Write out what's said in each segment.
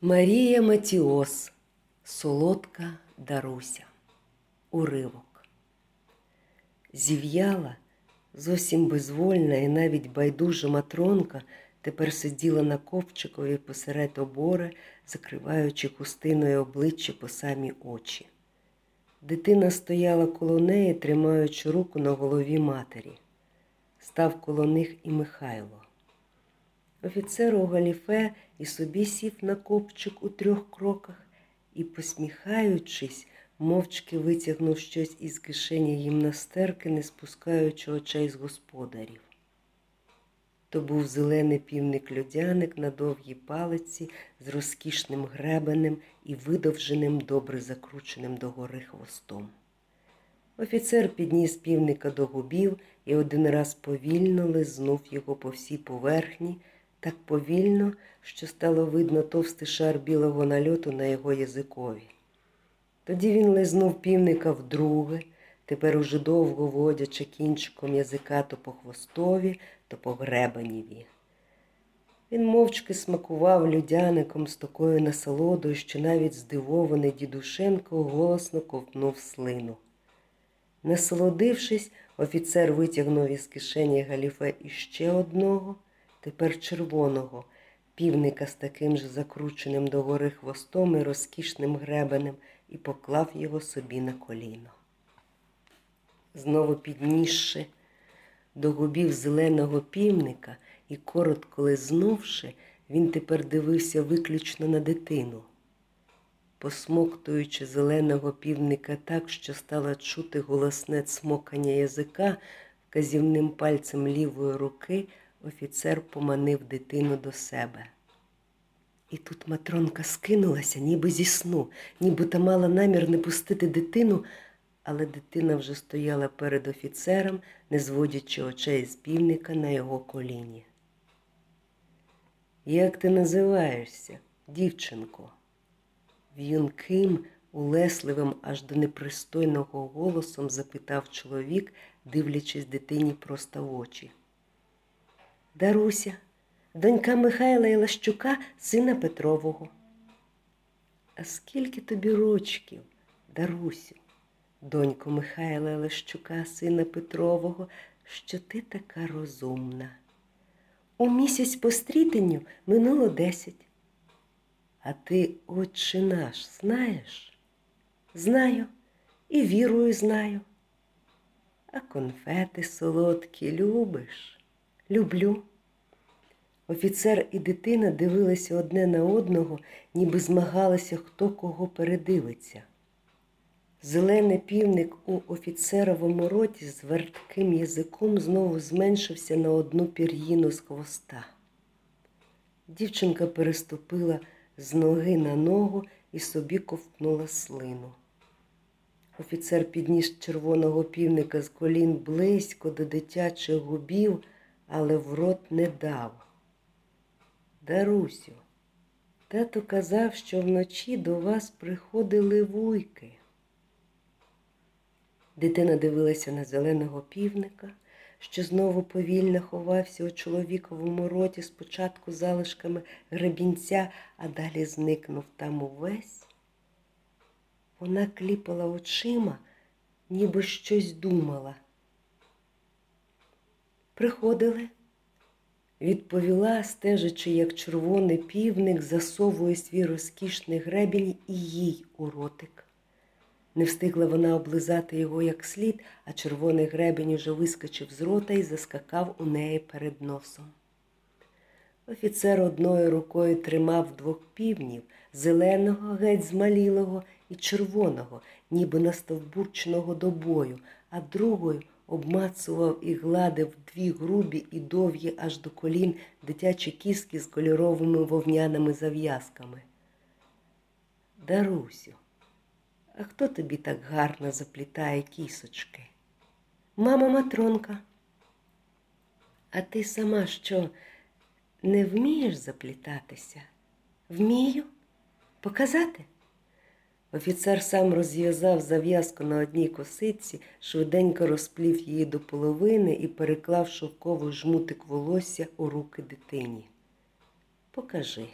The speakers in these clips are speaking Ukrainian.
Марія Матіос, солодка Даруся. Уривок. Зів'яла, зовсім безвольна і навіть байдужа матронка тепер сиділа на ковчикові посеред обори, закриваючи хустиною обличчя по самі очі. Дитина стояла коло неї, тримаючи руку на голові матері. Став коло них і Михайло. Офіцер у галіфе і собі сів на копчик у трьох кроках і, посміхаючись, мовчки витягнув щось із кишені гімнастерки, не спускаючи очей з господарів. То був зелений півник людяник на довгій палиці з розкішним гребенем і видовженим, добре закрученим догори хвостом. Офіцер підніс півника до губів і один раз повільно лизнув його по всій поверхні, так повільно, що стало видно товстий шар білого нальоту на його язикові. Тоді він лизнув півника вдруге, тепер уже довго водячи кінчиком язика то по хвостові, то по гребеніві. Він мовчки смакував людяником з такою насолодою, що навіть здивований дідушенко голосно ковтнув слину. Насолодившись, офіцер витягнув із кишені галіфе іще одного, тепер червоного, півника з таким же закрученим догори хвостом і розкішним гребенем, і поклав його собі на коліно. Знову піднісши до губів зеленого півника і коротко лизнувши, він тепер дивився виключно на дитину. Посмоктуючи зеленого півника так, що стало чути голосне цмокання язика, вказівним пальцем лівої руки офіцер поманив дитину до себе. І тут матронка скинулася, ніби зі сну, ніби та мала намір не пустити дитину, але дитина вже стояла перед офіцером, не зводячи очей з півника на його коліні. Як ти називаєшся, дівчинко? В'юнким, улесливим аж до непристойного голосом запитав чоловік, дивлячись дитині просто в очі. Даруся, донька Михайла Ілащука, сина Петрового. А скільки тобі рочків, Дарусю, донько Михайла Ілащука, сина Петрового, що ти така розумна? У місяць по стрітенню минуло десять. А ти, отче наш, знаєш? Знаю і вірую знаю. А конфети солодкі любиш? Люблю. Офіцер і дитина дивилися одне на одного, ніби змагалися, хто кого передивиться. Зелений півник у офіцеровому роті з вертким язиком знову зменшився на одну пір'їну з хвоста. Дівчинка переступила з ноги на ногу і собі ковтнула слину. Офіцер підніс червоного півника з колін близько до дитячих губів, але в рот не дав. Дарусю, тато казав, що вночі до вас приходили вуйки. Дитина дивилася на зеленого півника, що знову повільно ховався у чоловіковому роті спочатку залишками гребінця, а далі зникнув там увесь. Вона кліпала очима, ніби щось думала. Приходили, відповіла, стежачи, як червоний півник засовує свій розкішний гребінь і їй у ротик. Не встигла вона облизати його як слід, а червоний гребень уже вискочив з рота і заскакав у неї перед носом. Офіцер одною рукою тримав двох півнів зеленого, геть змалілого і червоного, ніби настовбурченого до бою, а другою обмацував і гладив дві грубі і довгі аж до колін дитячі кіски з кольоровими вовняними зав'язками. Дарусю. А хто тобі так гарно заплітає кісочки? Мама Матронка. А ти сама що, не вмієш заплітатися? Вмію? Показати? Офіцер сам розв'язав зав'язку на одній косиці, швиденько розплів її до половини і переклав шовковий жмутик волосся у руки дитині. Покажи.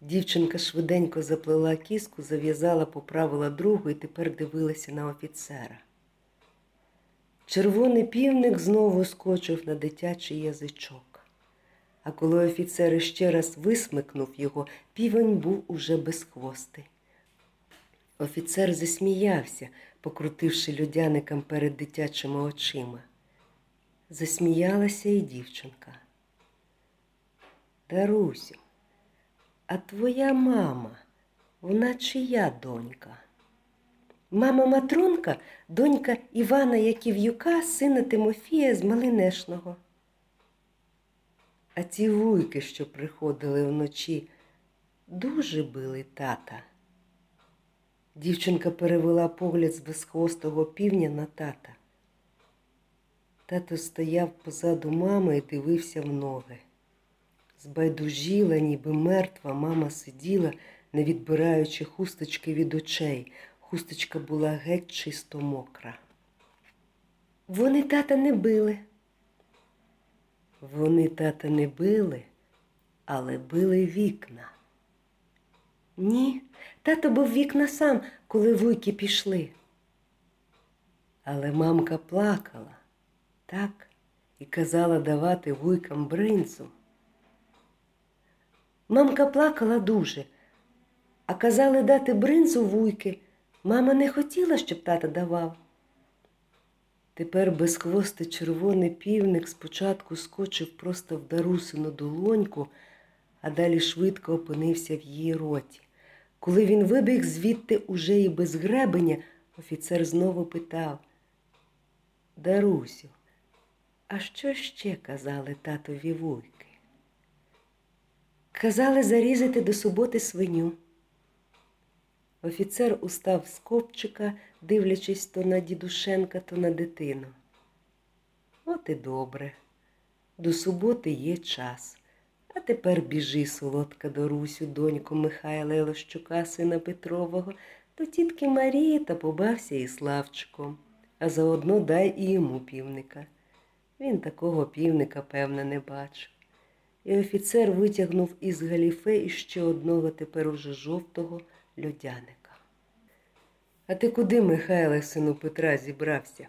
Дівчинка швиденько заплела кіску, зав'язала, поправила другу і тепер дивилася на офіцера. Червоний півник знову скочив на дитячий язичок. А коли офіцер іще раз висмикнув його, півень був уже без хвости. Офіцер засміявся, покрутивши льодяником перед дитячими очима. Засміялася і дівчинка. Дарусю, а твоя мама, вона чия донька? Мама Матронка, донька Івана Яків'юка, сина Тимофія з Малинешного. А ті вуйки, що приходили вночі, дуже били тата. Дівчинка перевела погляд з безхвостого півня на тата. Тато стояв позаду мами і дивився в ноги. Збайдужіла, ніби мертва, мама сиділа, не відбираючи хусточки від очей. Хусточка була геть чисто мокра. Вони тата не били. Вони тата не били, але били вікна. Ні, тато бив вікна сам, коли вуйки пішли. Але мамка плакала, так, і казала давати вуйкам бринзу. Мамка плакала дуже, а казали дати бринзу вуйки. Мама не хотіла, щоб тата давав. Тепер безхвостий червоний півник спочатку скочив просто в дарусину долоньку, а далі швидко опинився в її роті. Коли він вибіг звідти уже і без гребеня, офіцер знову питав Дарусю, а що ще казали татові вуйки? Казали зарізати до суботи свиню. Офіцер устав з копчика, дивлячись то на дідушенка, то на дитину. От і добре. До суботи є час. А тепер біжи, солодка Дорусю, доньку Михайла Елощука, сина Петрового, до тітки Марії та побався із Славчиком, а заодно дай і йому півника. Він такого півника, певне, не бачив. І офіцер витягнув із галіфе іще одного тепер уже жовтого льодяника. А ти куди, Михайле, сину Петра, зібрався?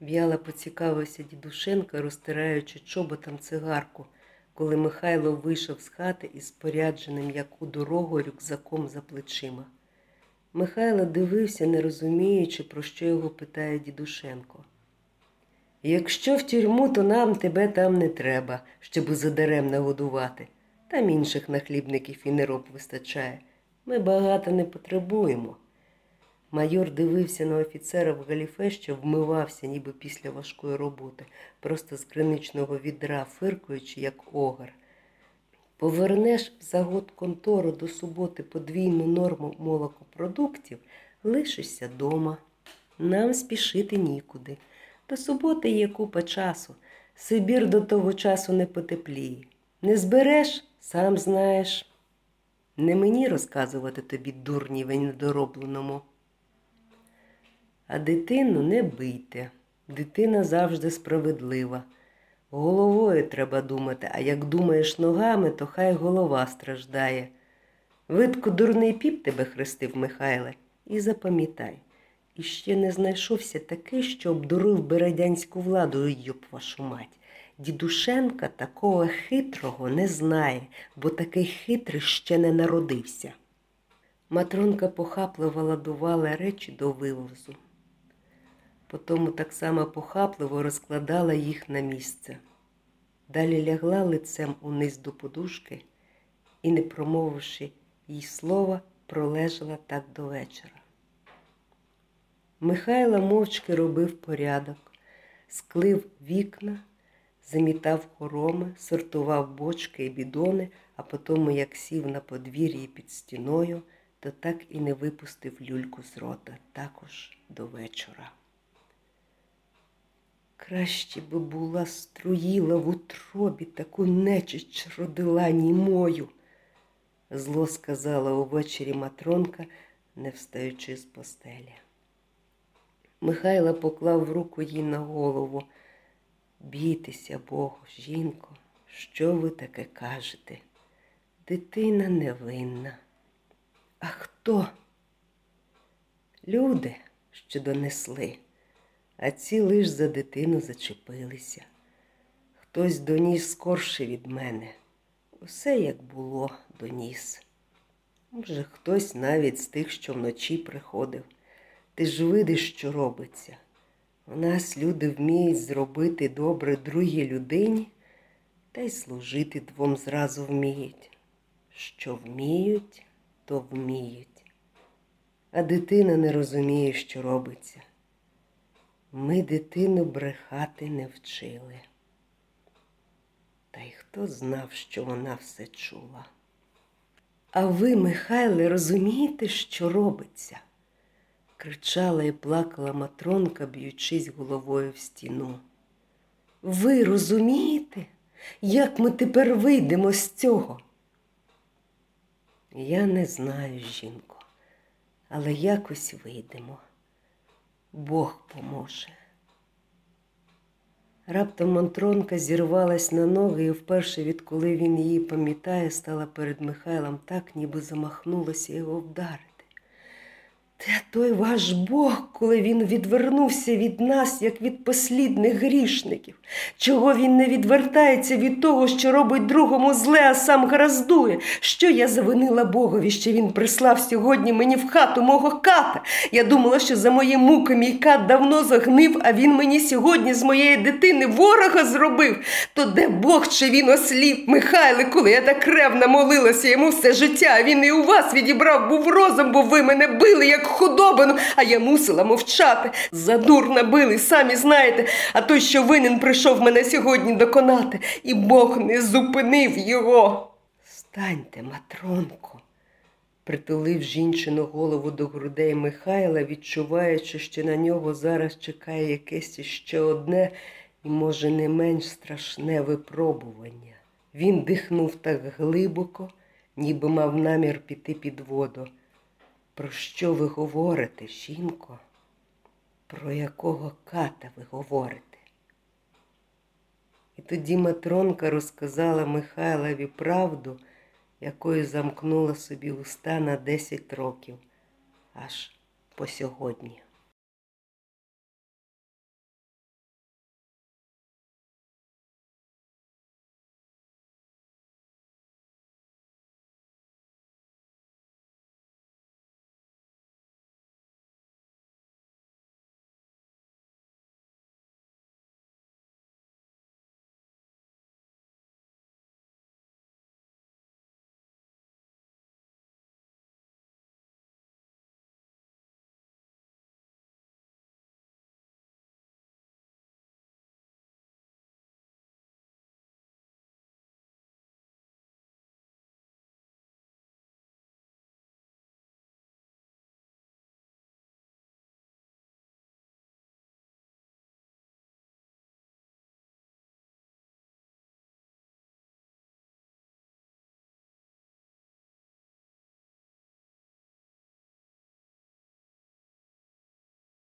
В'яла поцікавився дідушенка, розтираючи чоботом цигарку, коли Михайло вийшов з хати із спорядженим, як у дорогу, рюкзаком за плечима. Михайло дивився, не розуміючи, про що його питає дідушенко. Якщо в тюрму, то нам тебе там не треба, щоб задарем нагодувати. Там інших нахлібників і нероб вистачає. Ми багато не потребуємо. Майор дивився на офіцера в галіфе, що вмивався, ніби після важкої роботи, просто з криничного відра, фиркуючи, як огар. Повернеш за год контору до суботи подвійну норму молокопродуктів, лишишся дома. Нам спішити нікуди. До суботи є купа часу. Сибір до того часу не потепліє. Не збереш, сам знаєш. Не мені розказувати тобі дурніве недоробленому. А дитину не бийте. Дитина завжди справедлива. Головою треба думати, а як думаєш ногами, то хай голова страждає. Видко дурний піп тебе хрестив, Михайле, і запам'ятай. Іще не знайшовся такий, що обдурив би радянську владу, йоп вашу мать. Дідушенка такого хитрого не знає, бо такий хитрий ще не народився. Матронка похапливо ладувала речі до вивозу. Потому так само похапливо розкладала їх на місце. Далі лягла лицем униз до подушки і, не промовивши їй слова, пролежала так до вечора. Михайло мовчки робив порядок, склив вікна, замітав хороми, сортував бочки і бідони, а потому, як сів на подвір'ї під стіною, то так і не випустив люльку з рота також до вечора. Краще би була струїла в утробі таку нечисть родила німою, зло сказала увечері Матронка, не встаючи з постелі. Михайло поклав руку їй на голову. Бійтеся, Богу, жінко, що ви таке кажете? Дитина невинна. А хто? Люди, що донесли, а ці лиш за дитину зачепилися. Хтось доніс скорше від мене. Усе як було, доніс. Може, хтось навіть з тих, що вночі приходив. Ти ж видиш, що робиться. У нас люди вміють зробити добре другій людині, та й служити двом зразу вміють. Що вміють, то вміють. А дитина не розуміє, що робиться. Ми дитину брехати не вчили. Та й хто знав, що вона все чула. А ви, Михайле, розумієте, що робиться? кричала і плакала матронка, б'ючись головою в стіну. Ви розумієте, як ми тепер вийдемо з цього? Я не знаю, жінко, але якось вийдемо. Бог поможе. Раптом Монтронка зірвалась на ноги і вперше, відколи він її пам'ятає, стала перед Михайлом так, ніби замахнулася його вдарити. Де той ваш Бог, коли він відвернувся від нас, як від послідних грішників? Чого він не відвертається від того, що робить другому зле, а сам гараздує? Що я завинила Богові, що він прислав сьогодні мені в хату мого ката? Я думала, що за мої муки мій кат давно загнив, а він мені сьогодні з моєї дитини ворога зробив. То де Бог чи він осліп? Михайле, коли я так ревно молилася йому все життя, а він і у вас відібрав був розум, бо ви мене били, як худобину, а я мусила мовчати. Задурна били, самі знаєте, а той, що винен, прийшов мене сьогодні доконати, і Бог не зупинив його. Станьте, матронко, притулив жінчину голову до грудей Михайла, відчуваючи, що на нього зараз чекає якесь іще одне і, може, не менш страшне випробування. Він дихнув так глибоко, ніби мав намір піти під воду. Про що ви говорите, жінко? Про якого ката ви говорите? І тоді Матронка розказала Михайлові правду, якою замкнула собі уста на 10 років, аж по сьогодні.